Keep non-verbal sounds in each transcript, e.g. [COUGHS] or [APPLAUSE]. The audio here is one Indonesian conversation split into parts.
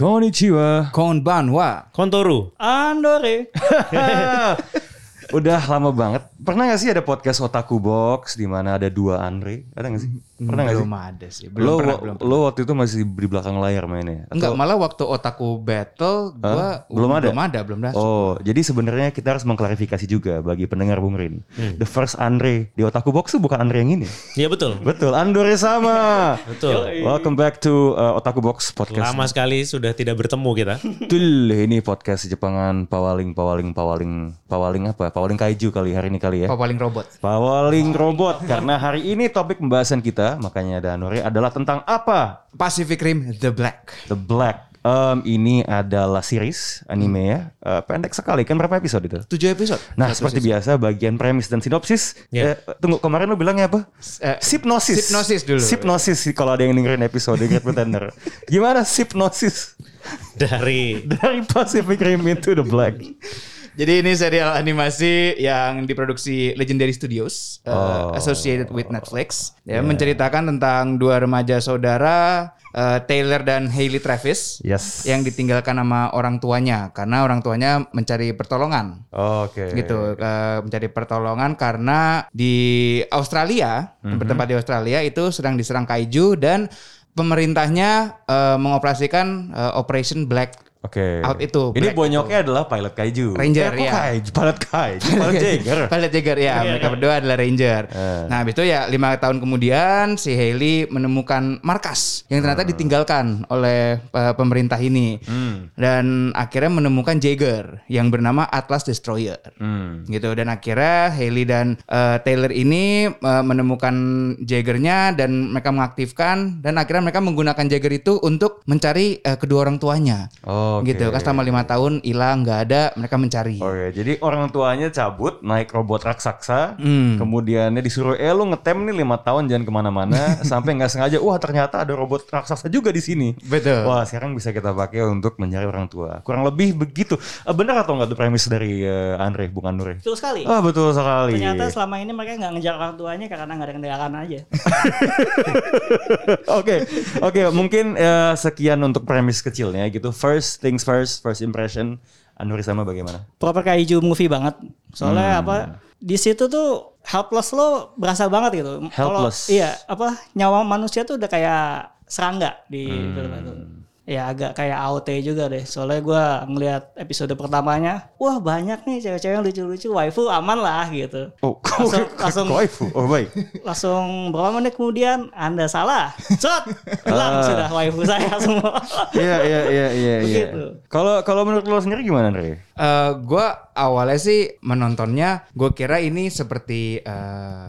Konnichiwa. Konbanwa. Kontoru. Andore. [LAUGHS] [LAUGHS] Udah lama banget. Pernah gak sih ada podcast Otaku Box di mana ada dua Andre? Ada gak sih? Pernah gak sih? belum ada sih. Belum Lo, pernah, belum. lo waktu itu masih di belakang layar mainnya? Atau- Enggak, malah waktu otaku battle gua Belum ada? Belum ada, belum ada. Oh, jadi sebenarnya kita harus mengklarifikasi juga bagi pendengar Bung Rin. The first Andre di Otaku Box tuh bukan Andre yang ini. Iya betul. Betul, Andore sama. [LAUGHS] Betul. Welcome back to uh, Otaku Box podcast. Lama sekali sudah tidak bertemu kita. [LAUGHS] Betul, ini podcast Jepangan Pawaling Pawaling Pawaling Pawaling apa? Pawaling Kaiju kali hari ini kali ya. Papaling robot. Pawaling robot karena hari ini topik pembahasan kita makanya ada Nuri adalah tentang apa? Pacific Rim The Black. The Black. Em, ini adalah series anime ya. Eh, pendek sekali kan berapa episode itu? 7 episode. Nah, seperti biasa bagian premis dan sinopsis. Ya. Eh, tunggu, kemarin lo bilangnya apa? Eh, Sipnosis. Sipnosis dulu. Sipnosis kalau ada yang dengerin episode Great Pretender. Gimana sipnosis Dari dari Pacific Rim into the Black? Jadi ini serial animasi yang diproduksi Legendary Studios, uh, Oh. associated with Netflix, ya menceritakan tentang dua remaja saudara uh, Taylor dan Hailey Travis Yes. yang ditinggalkan sama orang tuanya karena orang tuanya mencari pertolongan. Oke. gitu eh, mencari pertolongan karena di Australia Mhm. bertempat di Australia itu sedang diserang kaiju dan pemerintahnya eh, mengoperasikan eh, Operation Black Oke. Out itu, Ini bonyoknya adalah pilot kaiju. Ranger, Eh, ya. Kaiju, pilot kaiju, pilot Jaeger. Pilot Jaeger ya, mereka berdua adalah Ranger. Eh. Nah, habis itu ya lima tahun kemudian si Hailey menemukan markas yang ternyata ditinggalkan oleh eh, pemerintah ini Hmm. dan akhirnya menemukan Jaeger yang bernama Atlas Destroyer. Hmm. gitu dan akhirnya Hailey dan eh, Taylor ini eh, menemukan Jaggernya dan mereka mengaktifkan dan akhirnya mereka menggunakan Jagger itu untuk mencari eh, kedua orang tuanya Oke. gitu kan selama lima tahun hilang nggak ada mereka mencari Oke, jadi orang tuanya cabut naik robot raksasa, Hmm. kemudiannya disuruh eh lu ngetem nih lima tahun jangan ke mana-mana, [LAUGHS] sampai nggak sengaja, wah ternyata ada robot raksasa juga di sini. betul Wah sekarang bisa kita pakai untuk mencari orang tua. Kurang lebih begitu. Eh, benar atau nggak tuh premis dari eh, Andre bukan Nure? Betul sekali. Ah betul sekali. Ternyata selama ini mereka nggak ngejar orang tuanya karena nggak ada kendaraan aja. [LAUGHS] Oke, oke mungkin eh, sekian untuk premis kecilnya gitu. First things first, first impression. Anuri sama bagaimana? Proper kaiju movie banget. Soalnya Hmm. apa? Di situ tuh helpless lo berasa banget gitu. Helpless. iya, apa nyawa manusia tuh udah kayak serangga di Hmm. film itu. Ya agak kayak AOT juga deh. Soalnya gua ngelihat episode pertamanya, wah banyak nih cewek-cewek yang lucu-lucu, waifu aman lah gitu. Oh, Langsung- [LAUGHS] langsung- waifu. Oh baik. Langsung berapa menit kemudian Anda salah. Shot. Hilang Ah. sudah waifu saya [LAUGHS] semua. Iya iya iya iya iya. Begitu. Kalau kalau menurut lo sendiri gimana Andre? Eh, gua awalnya sih menontonnya gue kira ini seperti eh,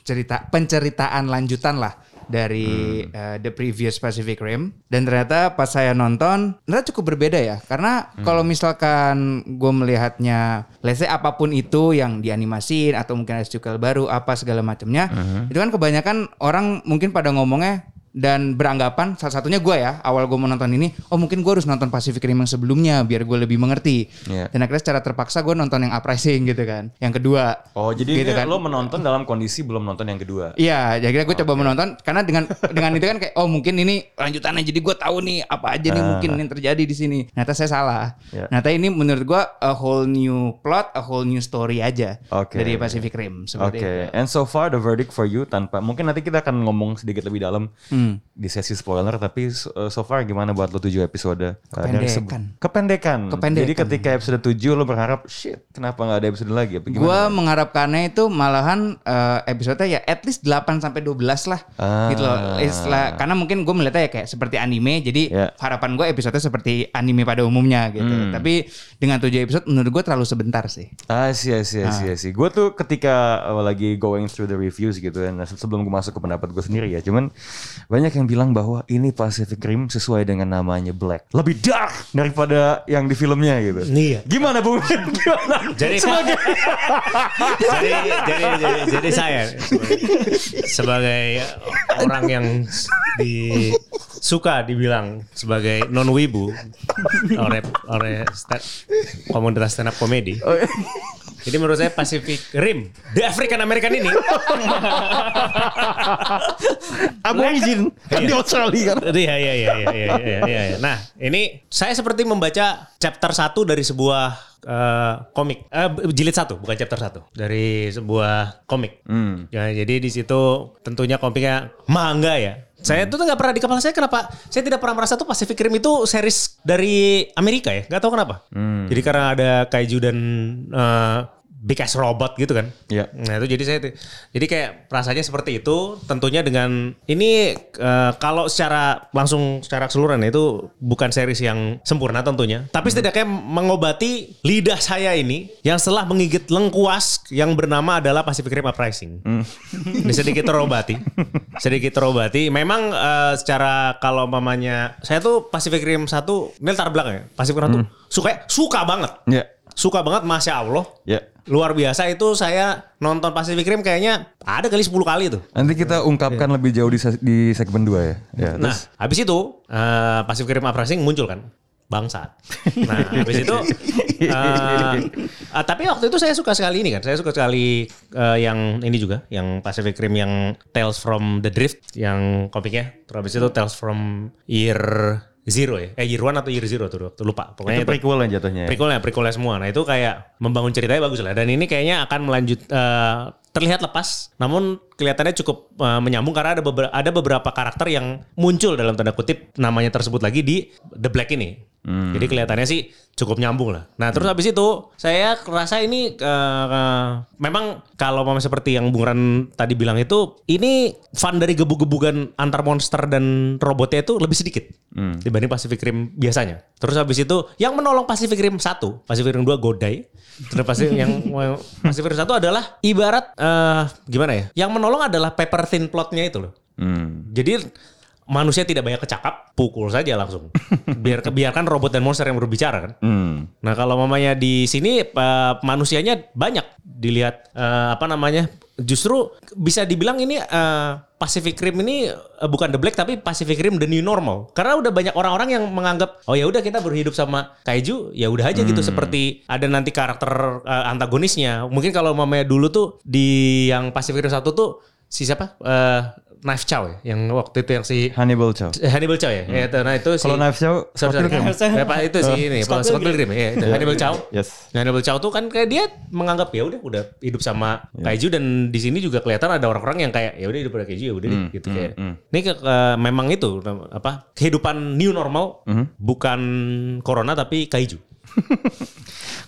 cerita penceritaan lanjutan lah dari eh, the previous Pacific Rim. Dan ternyata pas saya nonton ternyata cukup berbeda ya. Karena kalau misalkan gue melihatnya let's say apa pun itu yang dianimasin atau mungkin ada sequel baru apa segala macamnya itu kan kebanyakan orang mungkin pada ngomongnya dan beranggapan salah satunya gue ya awal gue mau nonton ini oh mungkin gue harus nonton Pacific Rim yang sebelumnya biar gue lebih mengerti Iya. dan akhirnya secara terpaksa gue nonton yang uprising gitu kan yang kedua Oh jadi Gitu kan. lo menonton dalam kondisi belum nonton yang kedua. Iya, jadi gue coba menonton karena dengan dengan itu kan kayak oh mungkin ini lanjutannya jadi gue tahu nih apa aja nih Ah. mungkin yang terjadi di sini. Ternyata saya salah. Ya. Ternyata ini menurut gue a whole new plot, a whole new story aja Oke. dari Pacific Rim Oke, seperti itu. and so far the verdict for you tanpa mungkin nanti kita akan ngomong sedikit lebih dalam Hmm. Di sesi spoiler tapi uh, so far gimana buat lo 7 episode? Uh, Kependekan. kependekan. Kependekan. Jadi ketika episode 7 lo berharap shit, kenapa nggak ada episode lagi? Apa gimana? Gue mengharapkannya itu malahan eh, episode-nya ya at least 8 sampai 12 lah. Ah. Gitu loh. Istilah- karena mungkin gue melihatnya ya kayak seperti anime jadi Ya. harapan gue episode seperti anime pada umumnya gitu. Hmm. Tapi dengan 7 episode menurut gue terlalu sebentar sih. Ah, sih, sih, sih, sih. Gue tuh ketika uh, lagi going through the reviews gitu, dan sebelum gue masuk ke pendapat gue sendiri ya, cuman banyak yang bilang bahwa ini Pacific Rim sesuai dengan namanya Black. Lebih dark daripada yang di filmnya gitu. Iya. Gimana Bung? [LAUGHS] Gimana? Jadi sebagai jadi, jadi, jadi, jadi saya sebagai orang yang di suka dibilang sebagai non wibu oleh oleh stand, komunitas stand up comedy. Jadi menurut saya Pacific Rim, the African American ini Aborigin kan di Iya. Australia kan. Iya iya iya iya iya iya iya. iya. Nah, ini saya seperti membaca chapter 1 dari sebuah eh, komik. Eh, jilid satu, bukan chapter 1. Dari sebuah komik. Hmm. Ya, jadi di situ tentunya komiknya manga ya. Saya tuh nggak pernah di kepala saya kenapa? Saya tidak pernah merasa tuh Pacific Rim itu series dari Amerika ya, nggak tahu kenapa. Jadi karena ada kaiju dan eh, big ass robot gitu kan. Iya. Nah itu jadi saya jadi kayak rasanya seperti itu. Tentunya dengan ini eh, kalau secara langsung secara keseluruhan itu bukan series yang sempurna tentunya. Tapi setidaknya mengobati lidah saya ini yang setelah menggigit lengkuas yang bernama adalah Pacific Rim Uprising. Ini sedikit terobati, sedikit terobati. Memang eh, secara kalau mamanya saya tuh Pacific Rim satu ini latar belakang ya. Pacific Rim satu suka suka banget, Ya. Suka banget masya Allah Ya. luar biasa itu saya nonton Pacific Rim kayaknya ada kali 10 kali tuh. Nanti kita ungkapkan lebih jauh di, di segmen 2 ya. Ya, Nah, terus habis itu eh, Pacific Rim Uprising muncul kan. Bangsat. Nah, habis itu [LAUGHS] eh, eh, tapi waktu itu saya suka sekali ini kan. Saya suka sekali eh, yang ini juga, yang Pacific Rim yang Tales from the Drift yang komiknya. Terus habis itu Tales from Year Zero ya. Eh Year One atau Year Zero tuh waktu lupa. Pokoknya itu prequel yang jatuhnya. ya. Prequelnya, prequelnya semua. Nah itu kayak membangun ceritanya bagus lah. Dan ini kayaknya akan melanjut eh, terlihat lepas, namun kelihatannya cukup eh, menyambung karena ada beberapa ada beberapa karakter yang muncul dalam tanda kutip namanya tersebut lagi di The Black ini. Jadi kelihatannya sih cukup nyambung lah. Nah terus habis itu saya rasa ini eh, eh, memang kalau mau seperti yang Bung Ran tadi bilang itu ini fun dari gebuk-gebukan antar monster dan robotnya itu lebih sedikit dibanding Pacific Rim biasanya. Terus habis itu yang menolong Pacific Rim 1, Pacific Rim 2 Godai. Terus Pacific yang Pacific Rim 1 adalah ibarat eh, gimana ya? Yang menolong adalah paper thin plotnya itu loh. Hmm. Jadi manusia tidak banyak kecakap, pukul saja langsung. [LAUGHS] Biar biarkan robot dan monster yang berbicara kan. Hmm. Nah kalau mamanya di sini eh, manusianya banyak dilihat eh, apa namanya justru bisa dibilang ini eh, Pacific Rim ini eh, bukan The Black tapi Pacific Rim the new normal karena udah banyak orang-orang yang menganggap oh ya udah kita berhidup sama kaiju ya udah aja gitu seperti ada nanti karakter eh, antagonisnya mungkin kalau mamanya dulu tuh di yang Pacific Rim satu tuh si siapa Eh, Knife Chow ya yang waktu itu yang si Hannibal Chow. eh, Hannibal Chow ya, Ya, itu, nah itu si Kalau Knife Chow, Sorry, sorry. Pilgrim. Ya, Pak, itu sih ini, Scott Scott Pilgrim ya, itu Hannibal Chow. Yes. Hannibal Chow tuh kan kayak dia menganggap ya udah udah hidup sama kaiju dan di sini juga kelihatan ada orang-orang yang kayak ya udah hidup pada kaiju ya udah deh, gitu kayak. Ini ke, ke- memang itu apa kehidupan new normal bukan corona tapi kaiju. [LAUGHS]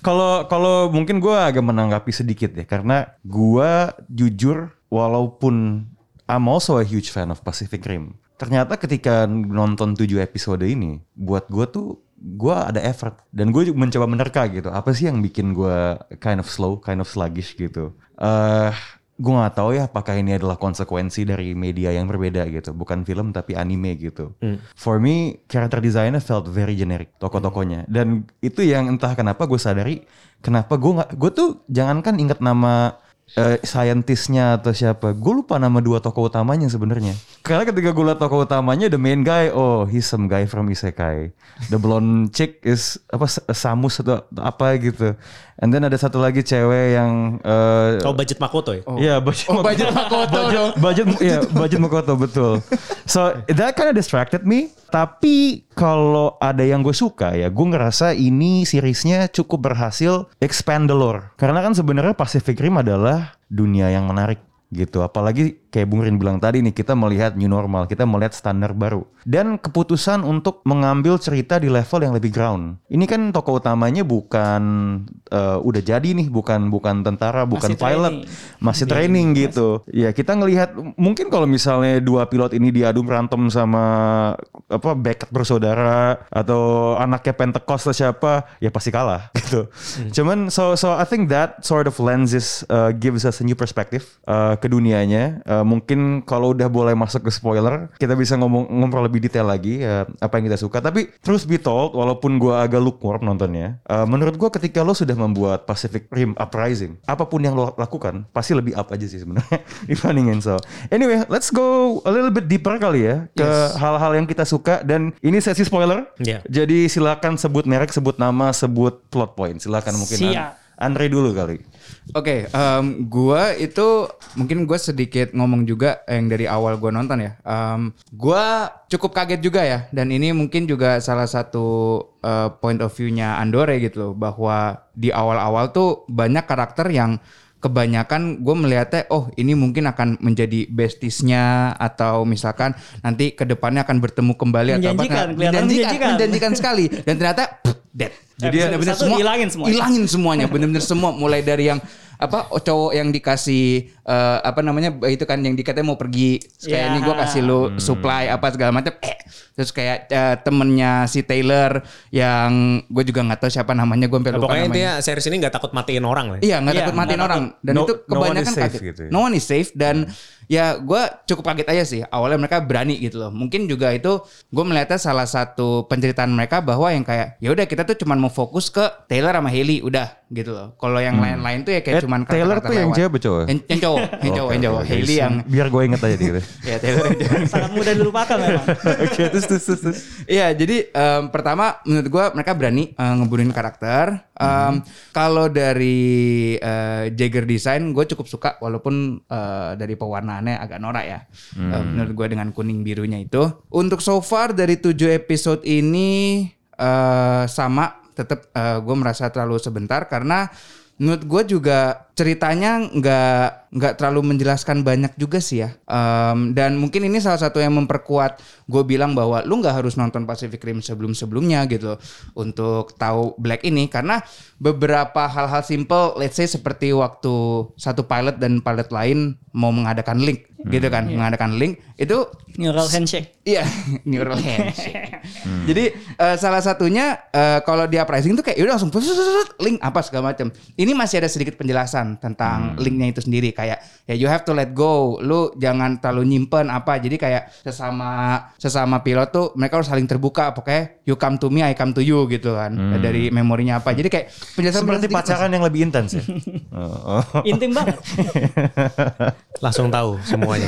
Kalau kalau mungkin gue agak menanggapi sedikit ya karena gue jujur walaupun I'm also a huge fan of Pacific Rim. Ternyata ketika nonton 7 episode ini buat gue tuh gue ada effort dan gue juga mencoba menerka gitu apa sih yang bikin gue kind of slow, kind of sluggish gitu. Eh gue nggak tahu ya apakah ini adalah konsekuensi dari media yang berbeda gitu, bukan film tapi anime gitu. For me, character design felt very generic tokoh-tokohnya dan itu yang entah kenapa gue sadari kenapa gue nggak gue tuh jangankan ingat nama eh, scientistnya atau siapa, gue lupa nama dua tokoh utamanya sebenarnya. Karena ketika gue liat tokoh utamanya the main guy, oh he's some guy from isekai. The blonde chick is apa Samus atau apa gitu. And then ada satu lagi cewek yang eh, Oh budget Makoto ya. Iya, budget, Oh, budget Makoto budget, budget, iya, budget Makoto betul. So that kind of distracted me. Tapi kalau ada yang gue suka ya, gue ngerasa ini seriesnya cukup berhasil expand the lore. Karena kan sebenarnya Pacific Rim adalah dunia yang menarik gitu. Apalagi kayak Bung Rin bilang tadi nih, kita melihat new normal, kita melihat standar baru. Dan keputusan untuk mengambil cerita di level yang lebih ground. Ini kan tokoh utamanya bukan eh, udah jadi nih, bukan bukan tentara, bukan Masih pilot, training. masih training gitu. Ya kita ngelihat mungkin kalau misalnya dua pilot ini diadu berantem sama apa Beckett bersaudara atau anaknya Pentecost atau siapa, ya pasti kalah [LAUGHS] gitu. Cuman so so I think that sort of lenses uh, gives us a new perspective. Uh, ke dunianya. Eh, mungkin kalau udah boleh masuk ke spoiler, kita bisa ngomong ngobrol lebih detail lagi eh, apa yang kita suka. Tapi terus be told, walaupun gue agak lukewarm nontonnya, eh, menurut gue ketika lo sudah membuat Pacific Rim Uprising, apa pun yang lo lakukan pasti lebih up aja sih sebenarnya [LAUGHS] dibandingin so. Anyway, let's go a little bit deeper kali ya ke hal-hal yang kita suka dan ini sesi spoiler. Iya. Jadi silakan sebut merek, sebut nama, sebut plot point. Silakan mungkin Siap. Andre dulu kali. Oke, em, gua itu mungkin gue sedikit ngomong juga yang dari awal gua nonton ya. Em, gua cukup kaget juga ya, dan ini mungkin juga salah satu eh, point of view-nya Andore gitu loh, bahwa di awal-awal tuh banyak karakter yang kebanyakan gue melihatnya oh ini mungkin akan menjadi bestiesnya atau misalkan nanti ke depannya akan bertemu kembali atau apa Menjanjikan, Nah, kelihatan menjanjikan. menjanjikan sekali dan ternyata pff, dead. Jadi Episode benar-benar semua hilangin semuanya. hilangin semuanya. Bener-bener semua. Mulai dari yang apa cowok yang dikasih eh, apa namanya itu kan yang dikatanya mau pergi Terus kayak Ya. ini gue kasih lu supply apa segala macam eh terus kayak eh, temennya si Taylor yang gue juga nggak tahu siapa namanya gue sampai Nah, lupa pokoknya namanya intinya series ini nggak takut matiin orang lah. ya. Iya nggak Iya, takut matiin orang dan No- itu no one kebanyakan is safe kaget. gitu ya. No one is safe dan ya gue cukup kaget aja sih awalnya mereka berani gitu loh. Mungkin juga itu gue melihatnya salah satu penceritaan mereka bahwa yang kayak ya udah kita tuh cuman mau fokus ke Taylor sama Haley udah gitu loh. Kalau yang lain-lain tuh ya kayak Eh, cuman Taylor tuh yang lewat. cewek apa cowok? Yang, yang cowok, yang cowok, yang. Oke, Haley yang biar gue inget aja gitu. [LAUGHS] ya Taylor yang cowok. Sangat mudah dilupakan memang. [LAUGHS] Oke, terus terus terus. terus. Iya, jadi em, pertama menurut gua mereka berani eh, ngebunuhin karakter. Em, Kalau dari eh, Jagger design, gue cukup suka walaupun eh, dari pewarnaannya agak norak ya. Eh, menurut gua dengan kuning birunya itu. Untuk so far dari tujuh episode ini eh, sama, tetap gue merasa terlalu sebentar karena menurut gue juga ceritanya nggak nggak terlalu menjelaskan banyak juga sih ya Em, dan mungkin ini salah satu yang memperkuat gue bilang bahwa lu nggak harus nonton Pacific Rim sebelum sebelumnya gitu loh, untuk tahu Black ini karena beberapa hal-hal simple let's say seperti waktu satu pilot dan pilot lain mau mengadakan link gitu kan mengadakan link itu Neural handshake. Iya, [LAUGHS] neural [LAUGHS] handshake. Jadi eh, salah satunya eh, kalau di uprising tuh kayak udah langsung link apa segala macam. Ini masih ada sedikit penjelasan tentang linknya itu sendiri kayak ya you have to let go. Lu jangan terlalu nyimpen apa. Jadi kayak sesama sesama pilot tuh mereka harus saling terbuka. Pokoknya you come to me, I come to you gitu kan. Dari memorinya apa. Jadi kayak penjelasan Seperti pacaran yang lebih intens ya. Oh, [LAUGHS] oh. Intim banget. [LAUGHS] Langsung tahu semuanya.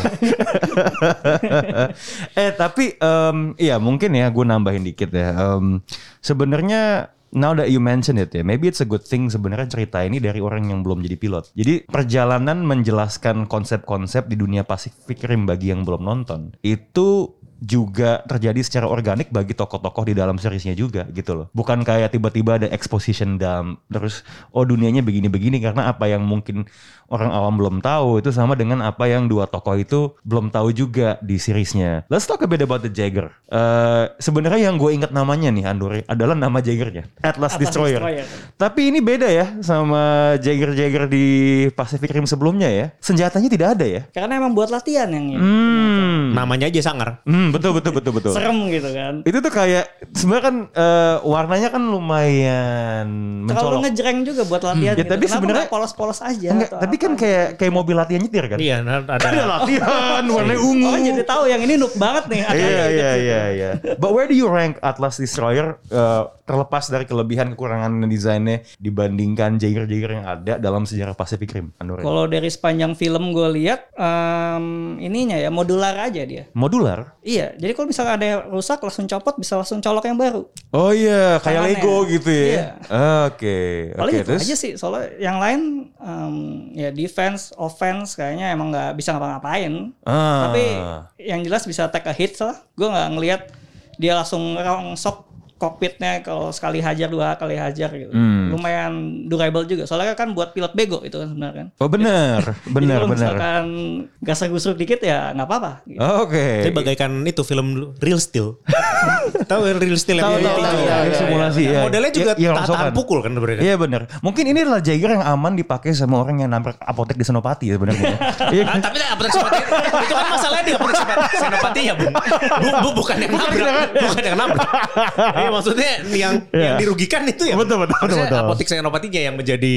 [LAUGHS] eh tapi em, iya mungkin ya gue nambahin dikit ya. Em, Sebenarnya now that you mention it ya, maybe it's a good thing sebenarnya cerita ini dari orang yang belum jadi pilot. Jadi perjalanan menjelaskan konsep-konsep di dunia Pacific Rim bagi yang belum nonton itu juga terjadi secara organik bagi tokoh-tokoh di dalam seriesnya juga gitu loh. Bukan kayak tiba-tiba ada exposition dump terus oh dunianya begini-begini karena apa yang mungkin orang awam belum tahu itu sama dengan apa yang dua tokoh itu belum tahu juga di seriesnya. Let's talk a bit about the Jagger. Eh, sebenarnya yang gue ingat namanya nih Andori adalah nama Jaggernya Atlas, Atlas Destroyer. Destroyer. Tapi ini beda ya sama Jagger-Jagger di Pacific Rim sebelumnya ya. Senjatanya tidak ada ya. Karena emang buat latihan yang ini. Hmm. Namanya aja sangar. Hmm, betul betul betul betul. Serem gitu kan. Itu tuh kayak sebenarnya kan eh, warnanya kan lumayan Terlalu mencolok. ngejreng juga buat latihan Ya, gitu. tapi sebenarnya- polos-polos aja Enggak, atau tapi kan kayak kayak mobil latihan nyetir kan? Iya, nah, ada. Ada latihan warnanya ungu. Oh jadi tahu yang ini noob banget nih. Iya iya iya iya. But where do you rank Atlas Destroyer uh, terlepas dari kelebihan kekurangan desainnya dibandingkan Jaeger-Jaeger yang ada dalam sejarah Pacific Rim? Kalau dari sepanjang film gue lihat em, ininya ya modular aja dia. Modular? Iya, jadi kalau misalnya ada yang rusak langsung copot bisa langsung colok yang baru. Oh iya, kayak. Lego gitu ya. Iya. Oke. Paling Oke, itu terus aja sih. Soalnya yang lain em, ya defense, offense kayaknya emang nggak bisa ngapa-ngapain. Ah. Tapi yang jelas bisa take a hit lah. Gue nggak ngelihat dia langsung rongsok kokpitnya kalau sekali hajar dua kali hajar gitu. Hmm. Lumayan durable juga. Soalnya kan buat pilot bego itu kan sebenarnya kan. Oh benar, [LAUGHS] benar kalau benar. misalkan gasar gusur dikit ya nggak apa-apa. Gitu. Oke. Jadi bagaikan itu film Real Steel. [LAUGHS] Tahu real steel yang tahu, itu. tahu, tahu, iya, simulasi, iya. Modelnya juga Iya, iya, tahan pukul kan sebenarnya. Iya benar. Mungkin ini adalah Jaeger yang aman dipakai sama orang yang nabrak apotek di Senopati ya sebenarnya. [LAUGHS] Iya Ah, kan? tapi apotek senopati itu kan masalahnya di apotek senopati, ya bung. Bu, bu, bukan yang nabrak, bukan yang nabrak. Iya maksudnya yang Iya. yang dirugikan itu ya. Betul, betul, betul, betul. apotek senopatinya yang menjadi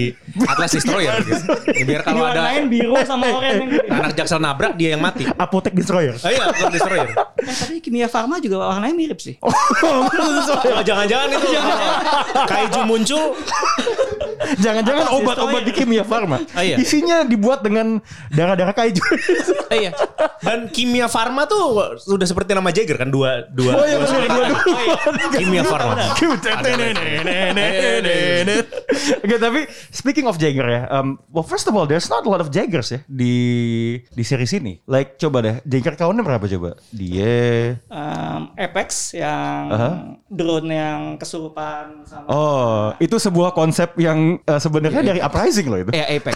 Atlas Destroyer. gitu. Ya, biar kalau ada Diwarnain biru sama oranye [LAUGHS] anak jaksel nabrak dia yang mati. Apotek destroyer. Oh iya, Atlas Destroyer. Eh, tapi kimia farma juga warnanya mirip sih. Oh, [LAUGHS] jangan-jangan itu [LAUGHS] kaiju muncul Jangan-jangan obat-obat di kimia farma. Ah, iya. Isinya dibuat dengan darah-darah kaiju. Eh, iya. Dan kimia farma tuh sudah seperti nama Jagger kan dua dua. Oh iya, dua benar, dua- dua. Oh, iya. Kimia farma. Oke tapi speaking of Jagger ya, um, well first of all there's not a lot of Jaggers ya di di series ini. Like coba deh, Jagger kawannya berapa coba? Dia, Em, Apex yang Aha. drone yang kesurupan sama oh itu sebuah konsep yang uh, sebenarnya dari Uprising loh itu. Eh Apex.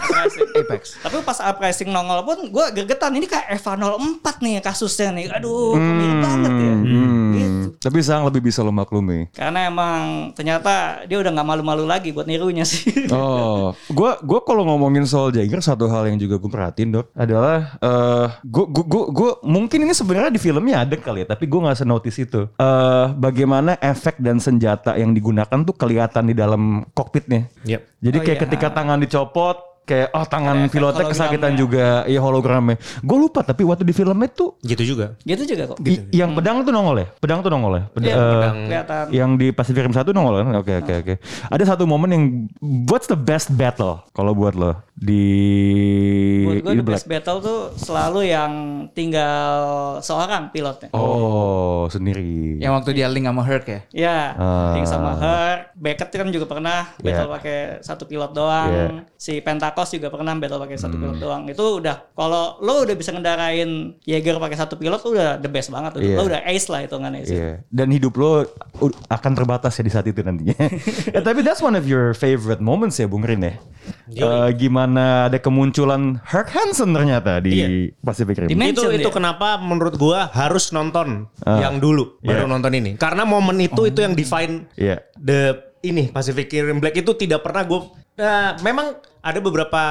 Apex. Tapi pas uprising nongol pun gue gergetan ini kayak Eva 04 nih kasusnya nih. Aduh, mirip banget ya. Hmm, Gitu. Tapi sang lebih bisa lo maklumi. Karena emang ternyata dia udah nggak malu-malu lagi buat nirunya sih. Oh, gua gua kalau ngomongin soal Jagger satu hal yang juga gue perhatiin dok adalah eh gua, gua, gua, gua mungkin ini sebenarnya di filmnya ada kali ya, tapi gue nggak senotis itu. Eh bagaimana efek dan senjata yang digunakan tuh kelihatan di dalam kokpitnya. Yep. Jadi Oh, kayak iya. ketika tangan dicopot kayak oh tangan Ada pilotnya kesakitan hologramnya. juga, iya hologramnya. Gue lupa tapi waktu di filmnya tuh Gitu juga. gitu juga kok. i- yang pedang tuh nongol ya, pedang tuh nongol ya. Ped- Iya, eh, pedang kelihatan. yang di Pacific Rim 1 nongol kan? Oke oke oke. Ada satu momen yang what's the best battle kalau buat lo di Buat gue di the best battle tuh selalu yang tinggal seorang pilotnya. Oh, sendiri. Yang waktu dia link sama Herc ya. Ya, Ah. Link sama Her, Beckett kan juga pernah battle Yeah. pakai satu pilot doang. Yeah. Si Pentakos juga pernah battle pakai satu Hmm. pilot doang. Itu udah kalau lo udah bisa ngendarain Jaeger pakai satu pilot udah the best banget. Udah. Yeah. Lo udah ace lah hitungannya sih. Iya. Dan hidup lo akan terbatas ya di saat itu nantinya. ya, [LAUGHS] tapi that's one of your favorite moments ya Bung Rin ya. Eh, gimana ada kemunculan Herc Hansen ternyata di Iya. Pacific Rim. Di itu itu dia. kenapa menurut gua harus nonton Ah. yang dulu baru Iya. nonton ini karena momen itu itu yang define Iya. the ini Pacific Rim Black itu tidak pernah gue memang ada beberapa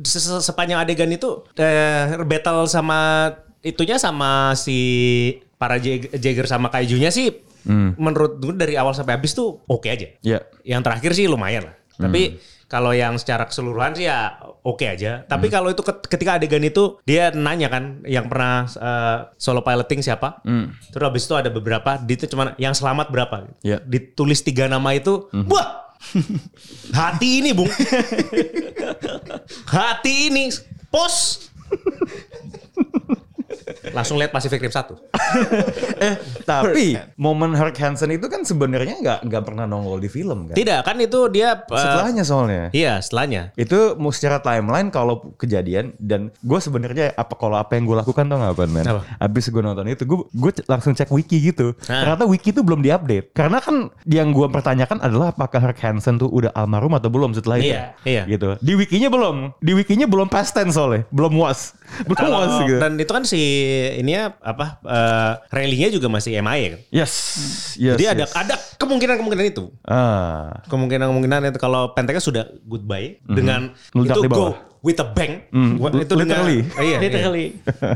se- se- sepanjang adegan itu eh, battle sama itunya sama si para Jag- Jagger sama Kaijunya sih menurut gue dari awal sampai habis tuh oke aja. Iya. Yang terakhir sih lumayan lah. Tapi kalau yang secara keseluruhan sih ya oke aja. Tapi kalau itu ket- ketika adegan itu dia nanya kan yang pernah eh, solo piloting siapa. Terus habis itu ada beberapa di itu cuman yang selamat berapa. Iya. Ditulis tiga nama itu. Wah. Hati ini, Bung. [LAUGHS] Hati ini pos. Langsung lihat Pacific Rim 1. [LAUGHS] eh, tapi momen Herc Hansen itu kan sebenarnya nggak nggak pernah nongol di film kan. Tidak, kan itu dia eh, Setelahnya soalnya. Iya, setelahnya. Itu mau secara timeline kalau kejadian dan gue sebenarnya apa kalau apa yang gue lakukan tau gak apa men? Apa? Abis gue nonton itu gue gue langsung cek wiki gitu. Nah. Ternyata wiki itu belum diupdate. Karena kan yang gue pertanyakan adalah apakah Herc Hansen tuh udah almarhum atau belum setelah itu. Iya, iya. Gitu. Di wikinya belum. Di wikinya belum past tense soalnya. Belum was. [LAUGHS] Belum Kalau was gitu. dan itu kan si ini ya apa eh railingnya juga masih MIA kan. Yes. yes Jadi ada yes. ada kemungkinan-kemungkinan itu. Ah. Kemungkinan-kemungkinan itu kalau Pentagon sudah goodbye dengan Mhm. Meledak itu di go. With a bang. Gua- itu literally. dengan, iya, iya. Literally.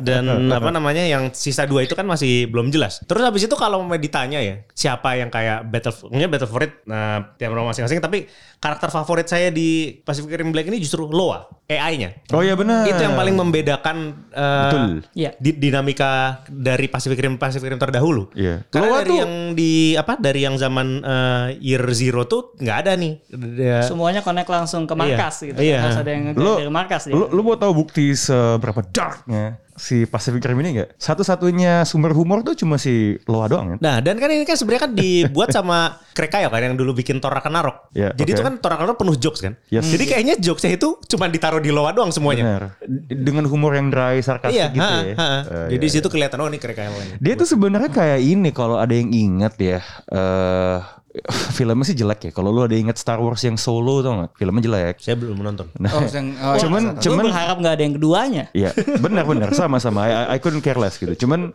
Dan [LAUGHS] apa namanya yang sisa dua itu kan masih belum jelas. Terus habis itu kalau mau ditanya ya siapa yang kayak battle, battle favorit nah, tiap orang masing-masing. Tapi karakter favorit saya di Pacific Rim Black ini justru Loa, AI-nya. Oh iya benar. Itu yang paling membedakan eh, Betul. Iya. di- dinamika dari Pacific Rim Pacific Rim terdahulu. Iya. Karena Loa dari tuh- yang di apa dari yang zaman eh, Year Zero tuh nggak ada nih. Dia- Semuanya connect langsung ke markas Iya. gitu. Iya. Harus ada yang nge Lu, dari markas dia. lu, lu mau tahu bukti seberapa darknya si Pacific Rim ini nggak? Satu-satunya sumber humor tuh cuma si Loa doang kan? Nah, dan kan ini kan sebenarnya kan dibuat sama [LAUGHS] Krekayo kan yang dulu bikin Thor Ragnarok. Iya, Jadi oke. itu kan Thor Ragnarok penuh jokes kan. Yes. Jadi kayaknya jokesnya itu cuma ditaruh di Loa doang semuanya. Benar. Dengan humor yang dry, sarkastik Iya, gitu ha, ya. ha. Eh, Jadi iya, di situ kelihatan oh ini Krekayo ini. Dia tuh sebenarnya kayak ini kalau ada yang inget ya. eh [LAUGHS] filmnya sih jelek ya. Kalau lu ada inget Star Wars yang Solo tau gak? Filmnya jelek. Saya belum menonton. Nah, Oh, yang, [LAUGHS] oh, cuman iya. cuman Gue berharap nggak ada yang keduanya. Iya, benar-benar sama-sama. I, I couldn't care less gitu. Cuman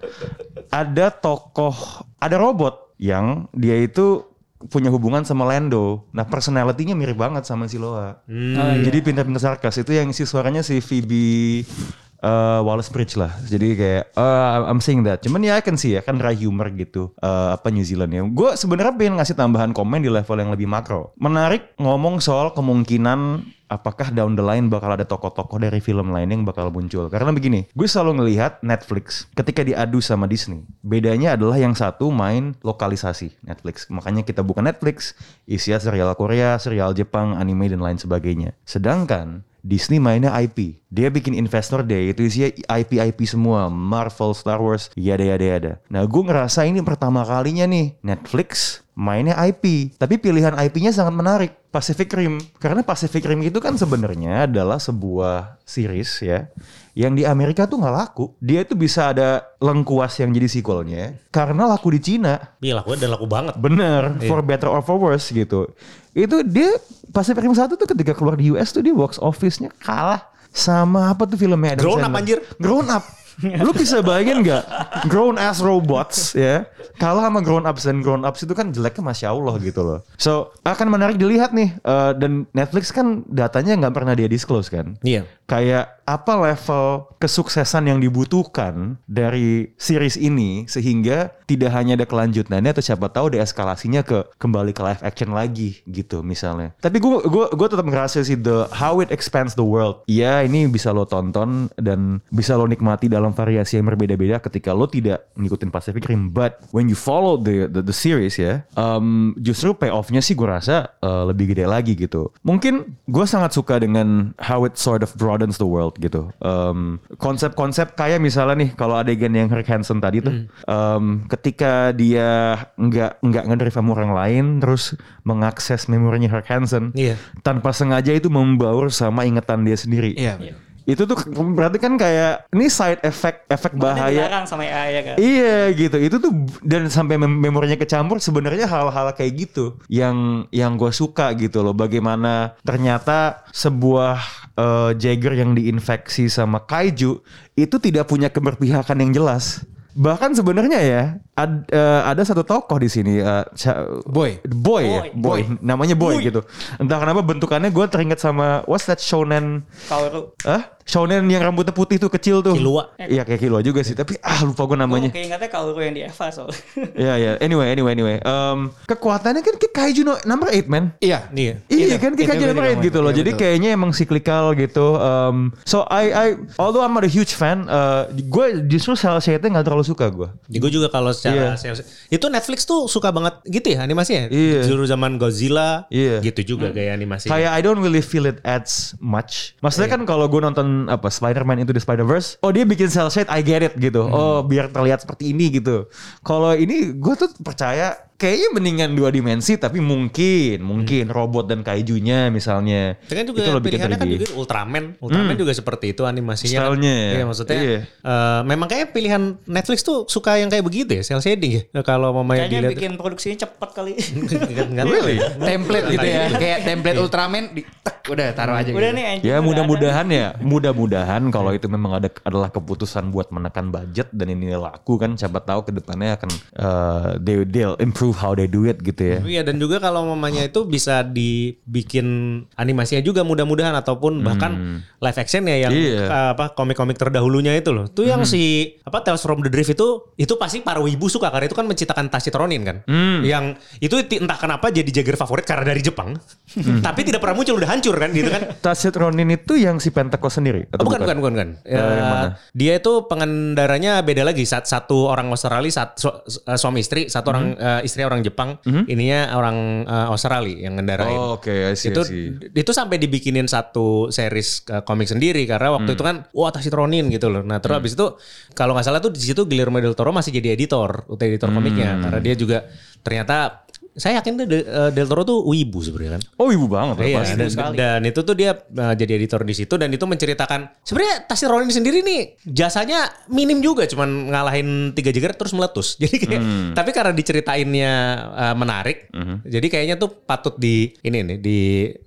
ada tokoh, ada robot yang dia itu punya hubungan sama Lando. Nah, personality-nya mirip banget sama si Loa. Jadi pintar-pintar sarkas. Itu yang si suaranya si Phoebe uh, Wallace Bridge lah. Jadi kayak uh, I'm saying that. Cuman ya I can see ya kan dry humor gitu. Uh, apa New Zealand ya. Gue sebenarnya pengen ngasih tambahan komen di level yang lebih makro. Menarik ngomong soal kemungkinan apakah down the line bakal ada tokoh-tokoh dari film lain yang bakal muncul. Karena begini, gue selalu ngelihat Netflix ketika diadu sama Disney. Bedanya adalah yang satu main lokalisasi Netflix. Makanya kita bukan Netflix, isinya serial Korea, serial Jepang, anime dan lain sebagainya. Sedangkan Disney mainnya IP. Dia bikin investor day itu isinya IP-IP semua, Marvel, Star Wars, yada yada yada. Nah, gue ngerasa ini pertama kalinya nih Netflix mainnya IP, tapi pilihan IP-nya sangat menarik. Pacific Rim, karena Pacific Rim itu kan sebenarnya adalah sebuah series ya, yang di Amerika tuh nggak laku. Dia itu bisa ada lengkuas yang jadi sequelnya, karena laku di Cina. Iya laku dan laku banget. Bener, for better or for worse gitu. Itu dia Pacific Rim 1 tuh ketika keluar di US tuh dia box office-nya kalah sama apa tuh filmnya Adam Grown Up, Sandler. anjir. Grown Up. [LAUGHS] Lu bisa bayangin nggak grown ass robots ya kalah sama grown ups dan grown ups itu kan jeleknya masya Allah gitu loh. So akan menarik dilihat nih Eh, dan Netflix kan datanya nggak pernah dia disclose kan. Iya. Kayak apa level kesuksesan yang dibutuhkan dari series ini sehingga tidak hanya ada kelanjutannya atau siapa tahu deeskalasinya ke kembali ke live action lagi gitu misalnya. Tapi gue gue gue tetap ngerasa sih the how it expands the world. Iya ini bisa lo tonton dan bisa lo nikmati dalam variasi yang berbeda-beda ketika lo tidak ngikutin Pacific Rim. But when you follow the the, the series ya, um, justru payoffnya sih gue rasa uh, lebih gede lagi gitu. Mungkin gue sangat suka dengan how it sort of broadens the world gitu. Um, konsep-konsep kayak misalnya nih kalau adegan yang Rick Hansen tadi tuh, um, ketika dia nggak nggak ngedrive sama orang lain, terus mengakses memorinya Rick Hansen, Iya. tanpa sengaja itu membaur sama ingatan dia sendiri. Iya. Itu tuh berarti kan kayak ini side effect efek bahaya. dilarang sama AI ya kan. Iya gitu. Itu tuh dan sampai mem- memorinya kecampur sebenarnya hal-hal kayak gitu yang yang gue suka gitu loh. Bagaimana ternyata sebuah eh, Jagger yang diinfeksi sama kaiju itu tidak punya keberpihakan yang jelas. Bahkan sebenarnya ya ad- eh, ada satu tokoh di sini eh, ca- Boy. Boy, ya, Boy. boy. namanya Boy, gitu. Entah kenapa bentukannya gue teringat sama what's that shonen Kaoru. Hah? Shonen yang rambutnya putih tuh kecil tuh. Killua. Iya kayak Killua juga sih, tapi ah lupa gue namanya. Oke, ingatnya Kaoru yang di Eva soalnya. [LAUGHS] Iya iya. Anyway, anyway, anyway. Um, kekuatannya kan kayak kaiju no- number 8 man. Iya. Iya. Iya Itu- kan kayak itu kaiju number 8 ngomong. gitu loh. Iya, Jadi betul. kayaknya emang cyclical gitu. Um, so I I although I'm not a huge fan, uh, gue justru cel shade-nya nggak terlalu suka gue. Ya, gue juga kalau Iya. secara sales itu Netflix tuh suka banget gitu ya animasinya. Iya. Dulu zaman Godzilla Iya. gitu juga gaya animasi. Kayak I don't really feel it adds much. Maksudnya kan kalau gue nonton apa Spider-Man Into the Spider-Verse, oh dia bikin cel shade, I get it gitu. Oh biar terlihat seperti ini gitu. Kalau ini gue tuh percaya kayaknya mendingan dua dimensi tapi mungkin mungkin robot dan kaijunya misalnya. Itu kan juga Itu lebih ke pilihannya kan 3D. juga Ultraman. Ultraman juga seperti itu animasinya. kan. Stylenya. Iya maksudnya. Iya. eh, memang kayak pilihan Netflix tuh suka yang kayak begitu ya, cel shading ya. Kalau mau main Kayaknya dilihat. bikin produksinya cepet kali. [LAUGHS] Enggak, enggak tahu Really? ya. Template gitu ya. Kayak template Ultraman di tek, udah taruh aja Udah gitu. nih Ya udah mudah-mudahan ya, mudah-mudahan kalau itu memang ada adalah keputusan buat menekan budget dan ini laku kan, siapa tahu ke depannya akan uh, they they'll improve how they do it gitu ya. Iya dan juga kalau mamanya itu bisa dibikin animasinya juga mudah-mudahan ataupun bahkan live action ya yang Iya. uh, apa komik-komik terdahulunya itu loh. Tuh yang si apa Tales from the Drift itu itu pasti para wibu suka karena itu kan menciptakan Tacit Ronin kan. Yang itu entah kenapa jadi Jagger favorit karena dari Jepang. Tapi tidak pernah muncul udah hancur kan gitu kan. [LAUGHS] Tacit Ronin itu yang si Pentecost sendiri atau Oh, bukan, bukan, bukan, bukan. Eh, yang mana? dia itu pengendaranya beda lagi. Sat- Satu orang Australia, sat- su- eh, suami istri, satu orang Mhm. eh, istri orang Jepang, ininya orang eh, Australia yang ngendarain. Oh, oke, I see, I itu see. itu sampai dibikinin satu series eh, komik sendiri karena waktu Hmm. itu kan wah Tacit Ronin gitu loh. Nah terus habis itu kalau nggak salah tuh di situ Guillermo del Toro masih jadi editor, UT editor Hmm. komiknya karena dia juga ternyata saya yakin tuh De- eh, Del Toro tuh wibu sebenarnya kan. Oh ibu banget Iya, pasti. dan, dan itu tuh dia uh, jadi editor di situ dan itu menceritakan sebenarnya Tasir Ronin sendiri nih jasanya minim juga cuman ngalahin tiga jeger terus meletus. [LAUGHS] Jadi kayak tapi karena diceritainnya uh, menarik, jadi kayaknya tuh patut di ini nih di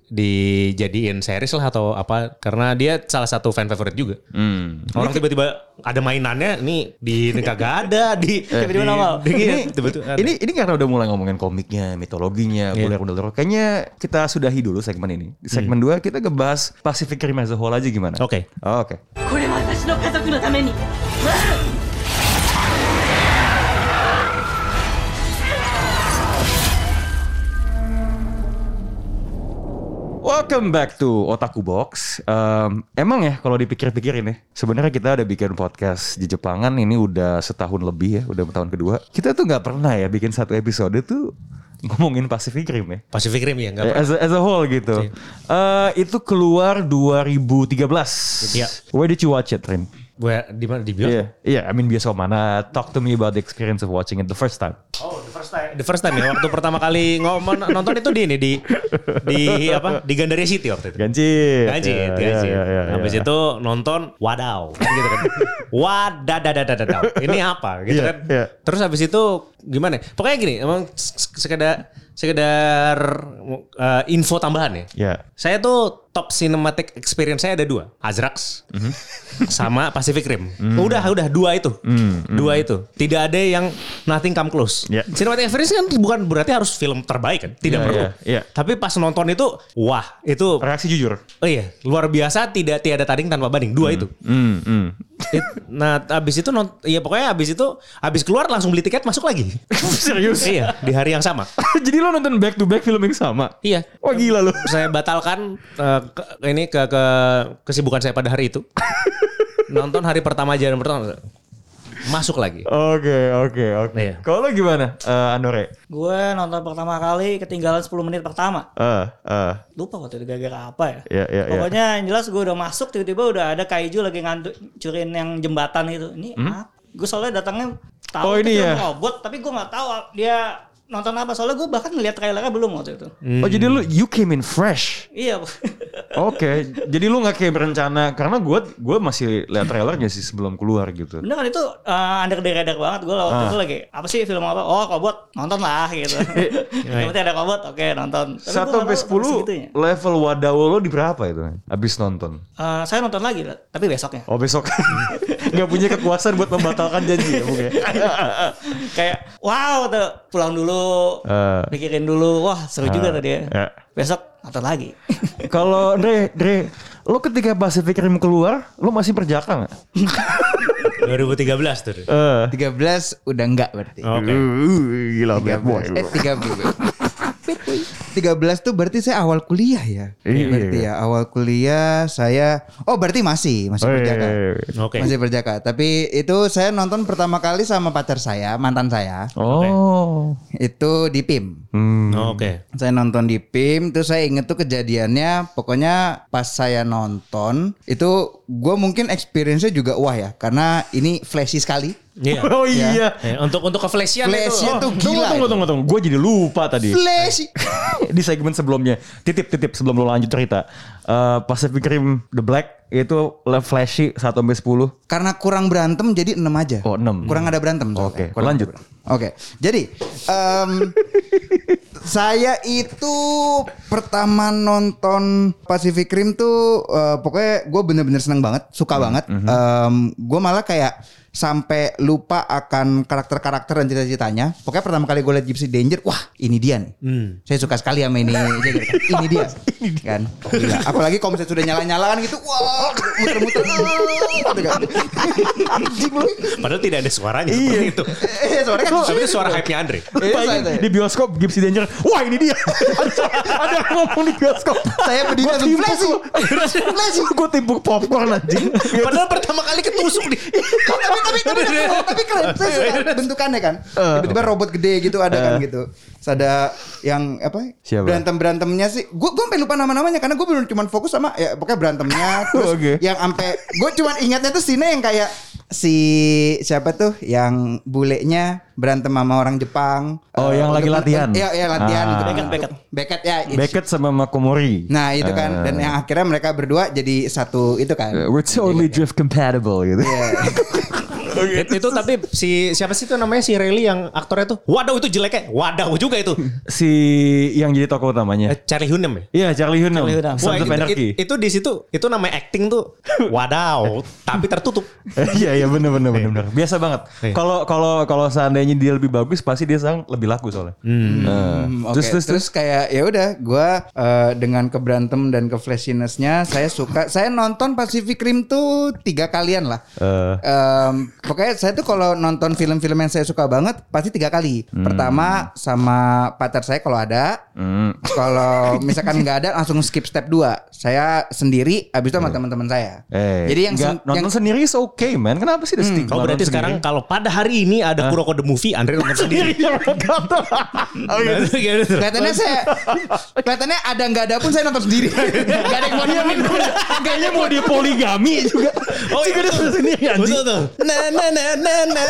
dijadiin series lah atau apa karena dia salah satu fan favorite juga. Hmm. Orang tiba-tiba ada mainannya nih di ini kagak ada di [LAUGHS] Tiba-tiba di- nongol. di- ini, tiba-tiba ada. ini ini karena udah mulai ngomongin komiknya, mitologinya, Iya. Guillermo del Toro. Kayaknya kita sudahi dulu segmen ini. Di segmen 2 kita ngebahas Pacific Rim as a whole aja gimana? Oke. Oh, Oke. こ Welcome back to Otaku Box. Em, emang ya kalau dipikir-pikir ini, sebenarnya kita udah bikin podcast di Jepangan ini udah setahun lebih ya, udah tahun kedua. Kita tuh nggak pernah ya bikin satu episode tuh ngomongin Pacific Rim ya. Pacific Rim ya nggak As a, as a whole gitu. Eh, itu keluar 2013. Iya. Where did you watch it, Rim? Gue di mana di bioskop? Iya, iya. I mean bioskop mana? Talk to me about the experience of watching it the first time. Oh, the first time. The first time ya waktu pertama kali ngomong nonton itu di ini di di apa? Di Gandaria City waktu itu. Ganci. Gaji, Iya, gaji. iya, iya, iya, Habis iya. itu nonton wadaw kan gitu kan. [LAUGHS] Wadadadadadaw. Ini apa gitu Iya, kan. iya. Terus habis itu gimana? ya? Pokoknya gini, emang sekedar sekedar uh, info tambahan ya. Iya. Saya tuh top cinematic experience saya ada dua, Azrax Mhm. sama Pacific Rim. Udah, udah dua itu, dua itu. Tidak ada yang nothing come close. Iya. Cinematic experience kan bukan berarti harus film terbaik kan, tidak perlu. iya, iya. Tapi pas nonton itu, wah itu, Reaksi jujur. oh iya luar biasa, tidak tiada tanding tanpa banding. Dua itu. Hmm, hmm. It- nah abis itu non, iya pokoknya abis itu abis keluar langsung beli tiket masuk lagi. [LAUGHS] Serius? iya di hari yang sama. [LAUGHS] Jadi lo nonton back to back film yang sama? Iya. Wah gila lo. saya batalkan eh, ke- ini ke, ke kesibukan saya pada hari itu. [LAUGHS] Nonton hari pertama aja dan pertama masuk lagi. Oke, oke, oke. Iya. Kalau lo gimana, Eh, Andore? Gue nonton pertama kali ketinggalan 10 menit pertama. Eh, eh, Lupa waktu itu gara-gara apa ya. Iya, iya, iya. Pokoknya yang jelas gue udah masuk tiba-tiba udah ada kaiju lagi ngancurin yang jembatan itu. Ini apa? Gue soalnya datangnya tahu Hmm? Oh, itu ini ya? robot tapi gue nggak tahu dia nonton apa. Soalnya gue bahkan ngeliat trailernya belum waktu itu. Oh jadi lu you came in fresh. Iya. [LAUGHS] Oke, jadi lu nggak kayak berencana karena gue gue masih lihat trailernya sih sebelum keluar gitu. Bener kan itu uh, under the radar banget gue waktu Ah. itu lagi apa sih film apa? Oh robot nonton lah gitu. [LAUGHS] Yang penting ada robot oke nonton. Tapi Satu sampai sepuluh level wadawo lo di berapa itu? Abis nonton? Uh, saya nonton lagi tapi besoknya. Oh besok [LAUGHS] nggak punya kekuasaan buat membatalkan janji ya mungkin. [LAUGHS] Kayak wow tuh pulang dulu Eh. pikirin dulu wah seru juga tadi ya. ya. Besok nonton lagi. [LAUGHS] Kalau Dre, Dre, lo ketika Pacific Rim keluar, lo masih perjaka nggak? 2013 tuh. Eh, 13 udah enggak berarti. Oke. gila bad boy. 13. Eh 13. [LAUGHS] 13 tuh berarti saya awal kuliah ya. Iya. Berarti ya awal kuliah saya Oh berarti masih masih Oh, iya, berjaga. iya, iya. Oke. Masih berjaga. Tapi itu saya nonton pertama kali sama pacar saya, mantan saya. Oh. Itu di PIM. Hmm. Oke. Saya nonton di PIM, terus saya inget tuh kejadiannya. Pokoknya pas saya nonton itu gue mungkin experience-nya juga wah ya, karena ini flashy sekali. Iya. [LAUGHS] Oh iya. Eh, untuk untuk keflashian Flash-nya itu. tuh Tunggu, gila. tunggu, itu. tunggu, tunggu. Gue jadi lupa tadi. Flashy. [LAUGHS] di segmen sebelumnya. Titip-titip sebelum lo lanjut cerita. Eh, Pacific Rim The Black itu flashy 1 sampai 10. Karena kurang berantem jadi 6 aja. Oh, 6. Kurang ada berantem. Oke, Kurang lanjut. Oke, jadi em, [LAUGHS] saya itu pertama nonton Pacific Rim tuh eh, pokoknya gue bener-bener seneng banget, suka banget. gue malah kayak sampai lupa akan karakter-karakter dan cita-citanya. Pokoknya pertama kali gue liat Gypsy Danger, wah ini dia nih. Saya suka sekali sama ini. [LAUGHS] Jadi, ini dia, [LAUGHS] kan. Gila. Apalagi kalau misalnya sudah nyala-nyala kan gitu, wah muter-muter. [LAUGHS] gitu kan. Padahal tidak ada suaranya Iya. seperti itu. Eh, suaranya kan Tapi itu suara hype-nya Andre. Iya, di bioskop Gypsy Danger. Wah ini dia. ada yang ngomong di bioskop. Saya berdiri langsung flashy. lu. Gue timpuk popcorn anjing. Padahal pertama kali ketusuk nih. Tapi tapi tapi tapi, [LAUGHS] tapi keren. Saya suka bentukannya kan. Tiba-tiba robot gede gitu ada kan gitu. Terus ada yang apa? Siapa? Berantem berantemnya sih. Gue gue sampai lupa nama-namanya karena gue belum cuma fokus sama ya pokoknya berantemnya. [LAUGHS] Terus Oke. yang sampai gue cuma ingatnya tuh scene yang kayak si siapa tuh yang bulenya berantem sama orang Jepang. Oh, yang lagi latihan. Iya, iya latihan. Ah. gitu. Beckett, Beckett. Beckett ya. Beckett sama Makomori. Nah itu kan dan yang akhirnya mereka berdua jadi satu itu kan. Uh, We're totally drift compatible gitu. Iya. [LAUGHS] It- itu tapi si siapa sih itu namanya si Rayleigh yang aktornya tuh. Waduh itu jeleknya. Waduh juga itu. [LAUGHS] Si yang jadi tokoh Eh, utamanya. Charlie Hunnam ya. Iya Charlie Hunnam. Charlie Hunnam. Of itu, it- itu di situ itu namanya acting tuh [LAUGHS] wadaw tapi tertutup. [LAUGHS] Iya iya benar benar benar benar. Biasa banget. Iya. Kalau kalau kalau seandainya dia lebih bagus pasti dia sang lebih laku soalnya. Nah, Hmm, Oke, terus, terus terus, kayak ya udah, gue dengan keberantem dan ke flashinessnya, saya suka. Saya nonton Pacific Rim tuh tiga kalian lah. Eh. Em, pokoknya saya tuh kalau nonton film-film yang saya suka banget pasti tiga kali. Pertama sama pacar saya kalau ada. Hmm. [LAUGHS] Kalau misalkan nggak ada langsung skip step 2 Saya sendiri habis itu sama teman-teman saya. Eh, Jadi yang, nggak, sen- nonton yang sendiri is okay man. Kenapa sih ada stigma? Kau berarti sekarang kalau pada hari ini ada Kuroko the Movie, Andre nonton [LAUGHS] sendiri. [LAUGHS] oh, iya. kelihatannya saya kelihatannya ada nggak ada pun saya nonton sendiri. Gak ada yang mau nemenin. Kayaknya mau dia poligami juga. Oh iya sendiri anjing. Betul tuh. Nah nah nah nah.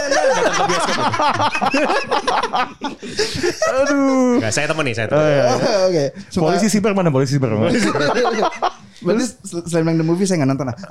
Aduh. Nggak, saya temani, saya Oh, temani. iya. [LAUGHS] Oke. Semua- Polisi siber mana polisi siber? mana? Berarti sel- selain Bang The Movie saya nggak nonton lah. [LAUGHS]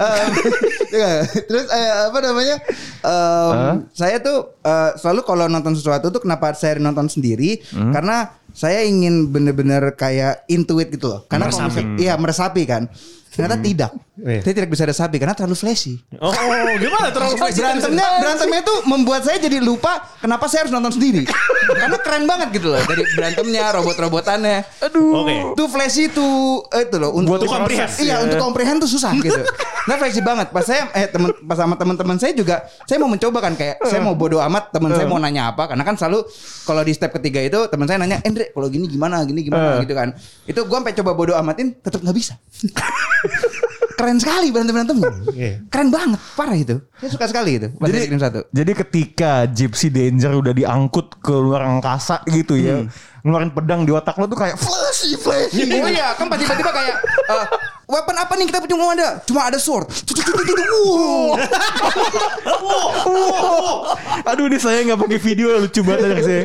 Ya, Terus eh, apa namanya? Em, Saya tuh eh, selalu kalau nonton sesuatu tuh kenapa saya nonton sendiri? Karena saya ingin bener-bener kayak intuit gitu loh. Karena Meresapi. iya meresapi kan. Ternyata tidak. Iya. Saya tidak bisa resapi karena terlalu flashy. Oh, gimana terlalu [LAUGHS] flash? berantemnya berantemnya tuh membuat saya jadi lupa kenapa saya harus nonton sendiri. karena keren banget gitu loh dari berantemnya, robot-robotannya. Aduh. Oke. Itu flashy tuh eh, itu loh untuk Buat comprehend. Iya, untuk comprehend tuh susah gitu. Nah, flashy banget. Pas saya eh temen pas sama teman-teman saya juga saya mau mencoba kan kayak saya mau bodo amat teman saya mau nanya apa karena kan selalu kalau di step ketiga itu teman saya nanya, "Andre, kalau gini gimana? Gini gimana?" gitu kan. Itu gua sampai coba bodo amatin tetap nggak bisa. [LAUGHS] Keren sekali berantem-berantemnya. Iya. Keren banget, parah itu. Saya suka sekali itu. Jadi satu. Jadi ketika Gypsy Danger udah diangkut ke luar angkasa gitu ya, ngeluarin pedang di otak lo tuh kayak flashy flashy. Oh iya, kan tiba-tiba kayak eh, weapon apa nih kita punya ada? Cuma ada sword. Wow. Aduh ini saya nggak pakai video lucu banget saya.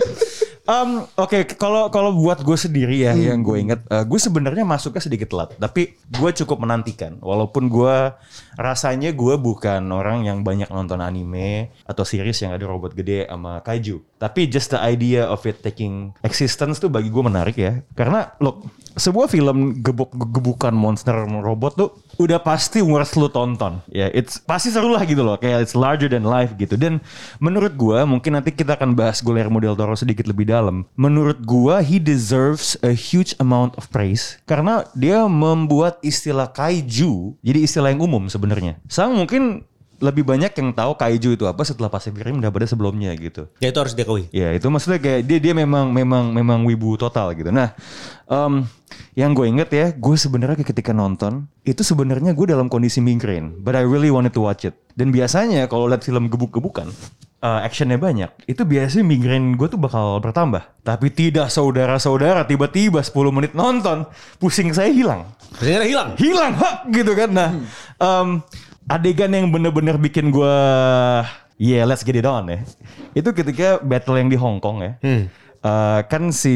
Um, Oke, kalau kalau buat gue sendiri ya, yang gue inget, eh, gue sebenarnya masuknya sedikit telat, tapi gue cukup menantikan. Walaupun gue rasanya gue bukan orang yang banyak nonton anime atau series yang ada robot gede sama kaiju, tapi just the idea of it taking existence tuh bagi gue menarik ya, karena look sebuah film gebuk gebukan monster robot tuh udah pasti worth lu tonton. Ya it's pasti seru lah gitu loh kayak it's larger than life gitu. Dan menurut gua mungkin nanti kita akan bahas Guillermo del Toro sedikit lebih dalam menurut gua he deserves a huge amount of praise karena dia membuat istilah kaiju jadi istilah yang umum sebenarnya sang mungkin lebih banyak yang tahu kaiju itu apa setelah Pacific Rim daripada sebelumnya gitu Ya itu harus diakui. Ya itu maksudnya kayak dia dia memang memang memang wibu total gitu. Nah, em, yang gue inget ya, gue sebenarnya ketika nonton itu sebenarnya gue dalam kondisi migrain, but I really wanted to watch it. Dan biasanya kalau lihat film gebuk-gebukan, eh, actionnya banyak, itu biasanya migrain gue tuh bakal bertambah. Tapi tidak saudara-saudara, tiba-tiba 10 menit nonton, pusing saya hilang Ternyata hilang. hilang hak gitu kan nah em, adegan yang bener-bener bikin gue yeah let's get it on ya itu ketika battle yang di Hong Kong ya Eh, kan si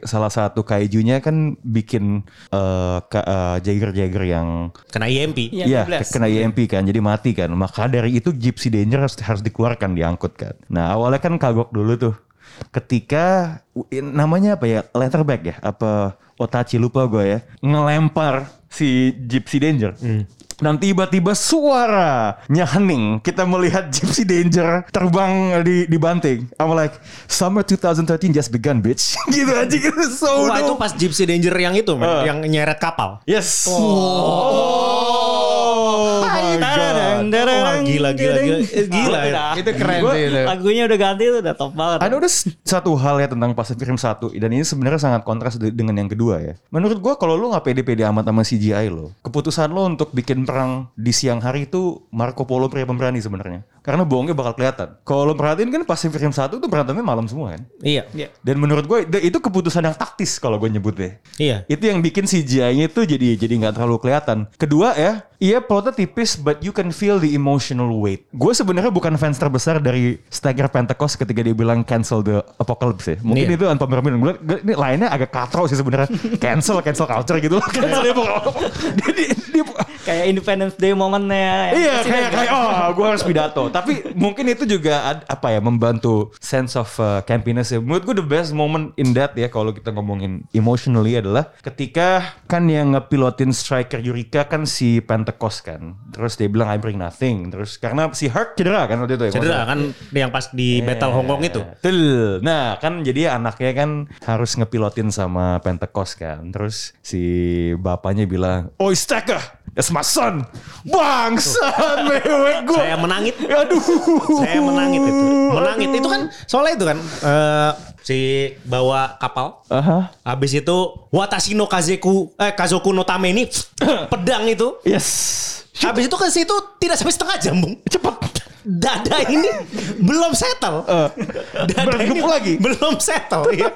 salah satu kaijunya kan bikin eh, ka- eh, Jagger-Jagger yang Kena IMP. Iya, Iya, 12. kena IMP kan, jadi mati kan. Maka dari itu Gypsy Danger harus, harus dikeluarkan, diangkut kan. Nah awalnya kan kagok dulu tuh. Ketika namanya apa ya, letterback ya, apa Otachi lupa gue ya, ngelempar si Gypsy Danger. Dan tiba-tiba suaranya hening. Kita melihat Gypsy Danger terbang di dibanting. I'm like, summer 2013 just begun, bitch. [LAUGHS] gitu aja gitu. So Wah itu pas Gypsy Danger yang itu, men, yang nyeret kapal. Yes. Oh, God. Wah, gila, gila, gila. Eh, Gila ya. Itu keren Gua- sih itu. Lagunya udah ganti tuh udah top banget. Ada udah satu hal ya tentang Pacific Rim 1 dan ini sebenarnya sangat kontras de- dengan yang kedua ya. Menurut gua kalau lu nggak pede-pede amat sama CGI lo, keputusan lo untuk bikin perang di siang hari itu Marco Polo pria pemberani sebenarnya. Karena bohongnya bakal kelihatan. Kalau lo perhatiin kan Pacific Rim 1 tuh berantemnya malam semua kan. Iya. Dan menurut gue itu keputusan yang taktis kalau gue nyebut deh. Iya. Itu yang bikin CGI-nya itu jadi jadi nggak terlalu kelihatan. Kedua ya, iya plotnya tipis but you can feel the emotional weight. Gue sebenarnya bukan fans terbesar dari Stagger Pentecost ketika dia bilang cancel the apocalypse ya. Mungkin Iya. itu unpopular opinion. Gue ini lainnya agak katro sih sebenarnya. [LAUGHS] cancel cancel culture gitu. cancel dia, [LAUGHS] dia, dia, dia- Kayak Independence Day momennya. yang Iya kayak kayak oh gue harus pidato. Tapi mungkin itu juga ad- apa ya membantu sense of uh, campiness ya. Menurut gue the best moment in that ya kalau kita ngomongin emotionally adalah ketika kan yang ngepilotin striker Eureka kan si Pentecost kan. Terus dia bilang I bring nothing. Terus karena si Hurt cedera kan waktu itu ya. Cedera kan yang pas di Battle Hong Kong itu. Betul. Nah kan jadi anaknya kan harus ngepilotin sama Pentecost kan. Terus si bapaknya bilang, Oh Stacker, that's my son. Bangsat [LAUGHS] mewek gue. Saya menangit. Aduh. Saya menangit itu. Menangit itu kan soalnya itu kan eh, si bawa kapal. Aha. Habis itu Watashi no Kazeku eh Kazoku no Tame ini [CLEARS THROAT] pedang itu. Yes. Habis itu ke situ tidak sampai setengah jam, Bung. Cepet. Dada ini belum settle. Dada berdegup ini lagi. belum settle ya.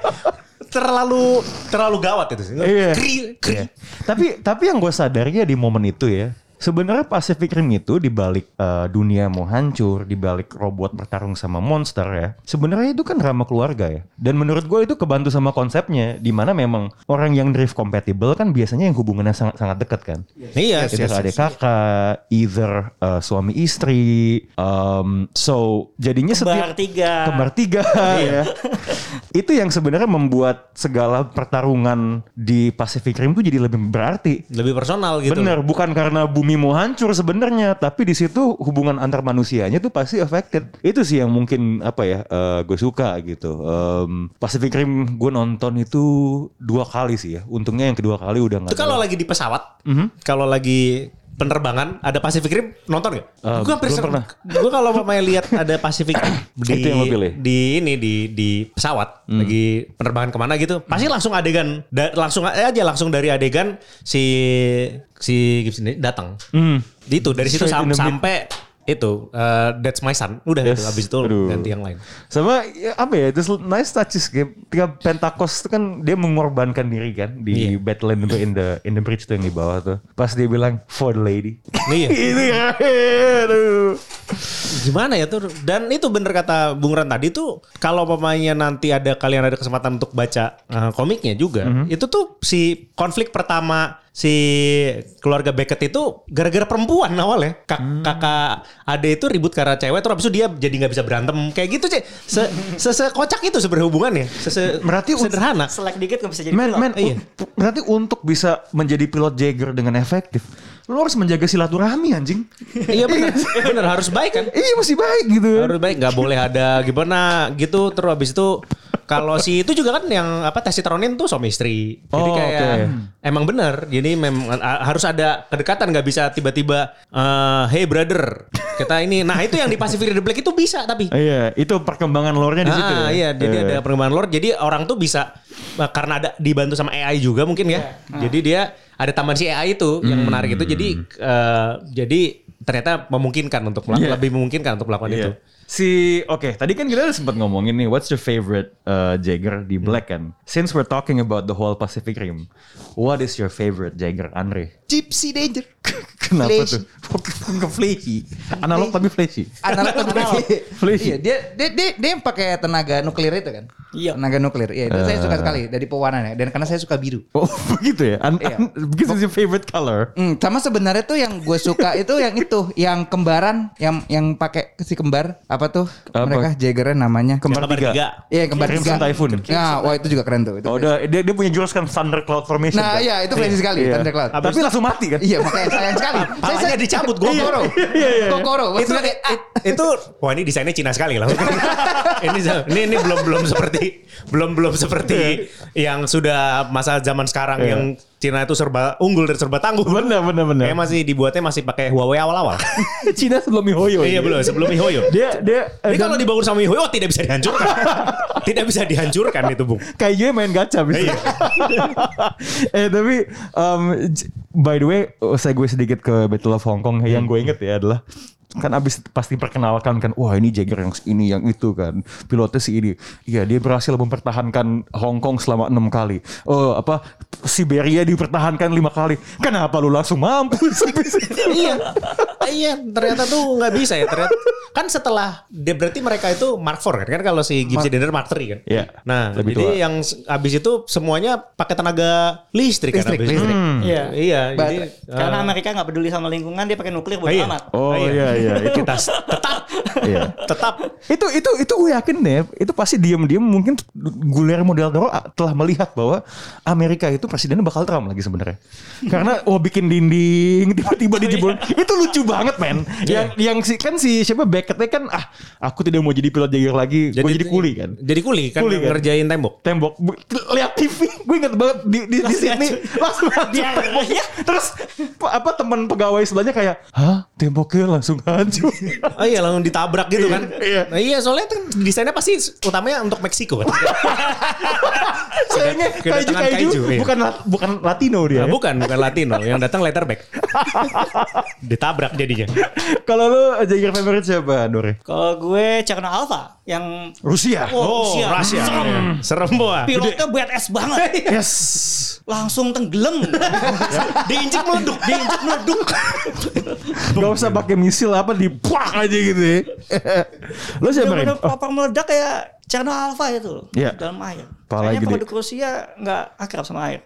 Terlalu terlalu gawat itu sih. Iya. Kri, kri. Iya. Tapi tapi yang gue sadari ya di momen itu ya. Sebenarnya Pacific Rim itu di balik eh, dunia mau hancur, di balik robot bertarung sama monster ya. Sebenarnya itu kan drama keluarga ya. Dan menurut gue itu kebantu sama konsepnya di mana memang orang yang drift compatible kan biasanya yang hubungannya sangat sangat dekat kan. Iya, Either adik kakak, either eh, suami istri. um, so jadinya Kembar setiap tiga. kembar tiga [LAUGHS] ya. Itu yang sebenarnya membuat segala pertarungan di Pacific Rim itu jadi lebih berarti. lebih personal gitu. Bener, bukan karena bumi mau hancur sebenarnya, tapi di situ hubungan antar manusianya tuh pasti affected. Itu sih yang mungkin apa ya, gue suka gitu. Em, Pacific Rim gue nonton itu dua kali sih ya. Untungnya yang kedua kali udah nggak. Itu kalau lagi di pesawat, kalau lagi penerbangan ada Pacific Rim nonton gak? Eh, gue belum pernah. Gue kalau mamanya lihat ada Pacific Rim [COUGHS] di Itu yang pilih? di ini di di pesawat lagi penerbangan ke mana gitu, pasti langsung adegan da- langsung aja langsung dari adegan si si Gibson datang. Hmm. Itu dari situ sam- sampai itu eh, That's My Son udah Yes. itu habis itu Aduh. ganti yang lain. Sama ya, apa ya, itu nice touches game. Ketika Pentakos itu kan dia mengorbankan diri kan di battle in the, in the in the bridge tuh yang di bawah tuh. Pas dia bilang for the lady. Iya. [LAUGHS] Itu kan. Aduh. Gimana ya tuh? Dan itu bener kata Bung Ran tadi tuh kalau pemainnya nanti ada kalian ada kesempatan untuk baca uh, komiknya juga itu tuh si konflik pertama si keluarga Beckett itu gara-gara perempuan awalnya. Kak, kakak ade itu ribut karena cewek terus habis itu dia jadi nggak bisa berantem. Kayak gitu sih se, se, sekocak itu sebenarnya hubungannya. Se, se, Berarti sederhana. Selek dikit nggak bisa jadi pilot. man, Iya. berarti untuk bisa menjadi pilot Jagger dengan efektif, lo harus menjaga silaturahmi anjing. [LAUGHS] iya bener bener harus baik kan? Iya masih baik gitu. harus baik. Nggak boleh ada gimana gitu. Terus habis itu kalau si itu juga kan yang apa Tesitronin tuh suami istri jadi Oh, kayak oke. emang bener jadi memang harus ada kedekatan nggak bisa tiba-tiba eh, hey brother kita ini nah itu yang di Pacific Rim the Black itu bisa tapi Iya, itu perkembangan lore-nya di situ. Ah, ya? iya, jadi Eh. ada perkembangan lore. Jadi orang tuh bisa eh, karena ada dibantu sama AI juga mungkin ya. Jadi dia ada tambahan si AI itu yang menarik itu. Jadi eh, jadi ternyata memungkinkan untuk melakukan Iya. lebih memungkinkan untuk melakukan itu. Si oke tadi kan kita sempat ngomongin nih what's your favorite uh, Jagger di Black kan. Since we're talking about the whole Pacific Rim, what is your favorite Jagger Andre? Gypsy Danger. [LAUGHS] Kenapa Flashy. tuh? Ke [LAUGHS] flashy. Analog tapi flashy. Analog tapi Flashy. Iya, dia dia dia, dia yang pakai tenaga nuklir itu kan? Iya. Tenaga nuklir. Iya, itu saya suka sekali dari pewarnanya dan karena saya suka biru. Oh [LAUGHS] begitu ya? An Iya. because it's your favorite color. Hmm, sama sebenarnya tuh yang gue suka itu yang itu, yang kembaran, yang yang pakai si kembar apa tuh Apa? mereka Jaggernya namanya Kembar Kembar tiga. Iya, kembar Crimson tiga. Typhoon. Nah, wah itu juga keren tuh. Itu Oh, udah, dia, dia punya jurus kan Thunder Cloud Formation. Nah, kan? iya itu flashy sekali Iya. Thundercloud. Tapi langsung mati kan? Iya, makanya sayang sekali. [LAUGHS] Palanya dicabut, gua Kokoro. [LAUGHS] Iya, iya. Kokoro. itu Maksudnya kayak, it- itu wah ini desainnya Cina sekali lah. [LAUGHS] ini ini ini belum belum seperti belum belum seperti yang sudah masa zaman sekarang Iya. yang Cina itu serba unggul dan serba tangguh. Bener, bener, bener. Kayak masih dibuatnya masih pakai Huawei awal-awal. [LAUGHS] Cina sebelum Mihoyo. iya belum sebelum Mihoyo. Dia dia Ini dan- kalau dibangun sama Mihoyo oh, tidak bisa dihancurkan. [LAUGHS] tidak bisa dihancurkan itu, Bung. kayaknya main gacha bisa. Iya. [LAUGHS] eh tapi um, by the way, saya gue sedikit ke Battle of Hong Kong. Yang gue inget ya adalah kan abis pasti perkenalkan kan, wah ini Jagger yang ini yang itu kan, pilotnya si ini. Iya dia berhasil mempertahankan Hong Kong selama enam kali. Oh apa Siberia dipertahankan lima kali. Kenapa lu langsung mampus? [LAUGHS] iya. Iya, ternyata tuh nggak bisa ya. Ternyata [LAUGHS] kan setelah dia berarti mereka itu Mark IV kan kan kalau si Gibson Dinner Mark III kan. Iya, Nah, lebih jadi tua. yang abis itu semuanya pakai tenaga listrik, Listrik, kan abis itu. listrik. Iya. Iya, jadi Karena eh, Amerika nggak peduli sama lingkungan, dia pakai nuklir bodo iya. amat. Oh iya iya itu [LAUGHS] kita s- [LAUGHS] tetap iya. tetap itu itu itu gue yakin deh itu pasti diam-diam mungkin Guillermo del Toro telah melihat bahwa Amerika itu presidennya bakal Trump lagi sebenarnya karena oh bikin dinding tiba-tiba dijebol itu lucu banget men yang yang si kan si siapa Beckettnya kan ah aku tidak mau jadi pilot Jaguar lagi gue jadi kuli kan Jadi kuli kan, Kuli kan? ngerjain tembok. tembok lihat TV gue inget banget di di, di Sydney langsung hancur temboknya terus pa- apa teman pegawai sebelahnya kayak hah temboknya langsung hancur Oh iya langsung ditabrak gitu kan. Iya. Nah, iya soalnya kan desainnya pasti utamanya untuk Meksiko kan. [LAUGHS] Sayangnya kaiju, kaiju, kaiju, iya. bukan bukan Latino dia. Nah, bukan, bukan Latino. Yang datang letterback. [LAUGHS] Ditabrak jadinya. [LAUGHS] Kalau lu Jager favorite siapa, Dore? Kalau gue Cherno Alpha yang Rusia. Oh, Rusia. Rusia. Serem. Serem boa. pilotnya badass banget. [LAUGHS] Yes. Langsung tenggelam. [LAUGHS] Diinjek meleduk. Diinjek meleduk. Gak usah pakai misil apa di aja gitu ya. Lu siapa? Bener-bener Oh, proper meledak kayak Cherno Alpha itu loh. Iya. Dalam air. Kayaknya di- penduduk Rusia nggak akrab sama air.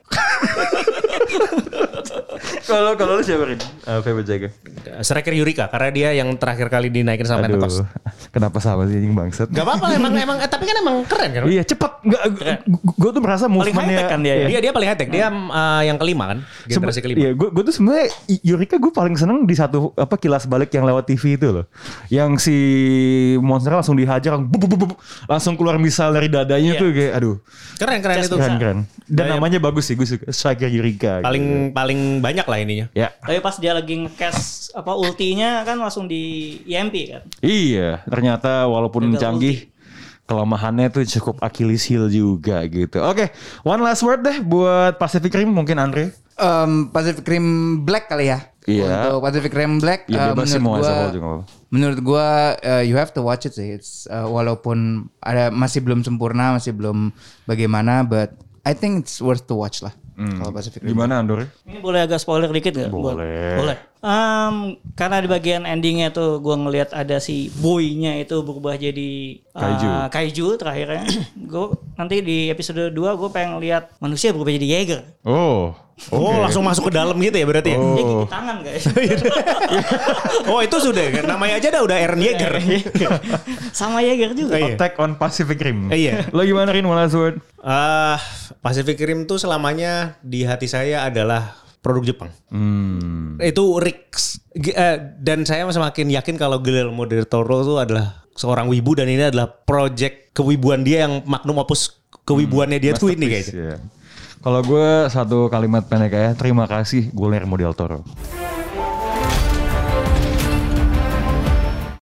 [LAUGHS] Kalau kalau lu siapa, Rin? Uh, favorite Jager. Striker Yurika karena dia yang terakhir kali dinaikin sama Aduh. Kenapa sama sih anjing bangsat? Gak apa-apa emang emang eh, tapi kan emang keren kan. Iya cepet Nggak, gue tuh merasa movementnya high-tech kan dia ya? Dia dia paling high tech. Dia uh, yang kelima kan, generasi kelima. Iya, gue gue tuh sebenarnya Yurika gue paling seneng di satu apa kilas balik yang lewat TV itu loh. Yang si monster langsung dihajar langsung, bup, bup, bup, bup, langsung keluar misal dari dadanya Iya. tuh kayak aduh. Keren keren itu. Keren keren. Dan Gaya- namanya bagus sih gue suka Striker Yurika. Gitu. Paling paling banyak lah ininya. Ya. Tapi pas dia lagi nge-cast apa ultinya kan langsung di IMP kan. Iya, ternyata walaupun Gagal canggih kelemahannya tuh cukup Achilles heel juga gitu. Oke, one last word deh buat Pacific Rim mungkin Andre. Em, Pacific Rim Black kali ya. Iya. Untuk Pacific Rim Black Ya, mau menurut gua juga menurut gua eh, you have to watch it sih. It's eh, walaupun ada masih belum sempurna, masih belum bagaimana but I think it's worth to watch lah. Kalau Pacific Rim. Gimana Andre? Ini boleh agak spoiler dikit gak? Boleh. Boleh. Em, karena di bagian endingnya tuh gue ngelihat ada si boynya itu berubah jadi uh, Kaiju. kaiju terakhirnya. [CLEARS THROAT] gue nanti di episode 2 gue pengen lihat manusia berubah jadi Jaeger. Oh. Oh, langsung masuk ke dalam gitu ya berarti ya? Oh. Dia gigi tangan guys. [LAUGHS] Oh, itu sudah kan namanya aja dah udah Aaron Yeager. Sama Jaeger juga. Iya. Attack on Pacific Rim. Iya. Lo gimana Rin one last word? Ah, Pacific Rim tuh selamanya di hati saya adalah produk Jepang. Hmm. Itu Rix eh, dan saya semakin yakin kalau Guillermo del Toro itu adalah seorang wibu dan ini adalah project kewibuan dia yang magnum opus kewibuannya dia tuh ini Masterpiece, kayaknya. ya. Kalau gue satu kalimat pendek ya, terima kasih Guillermo del Toro.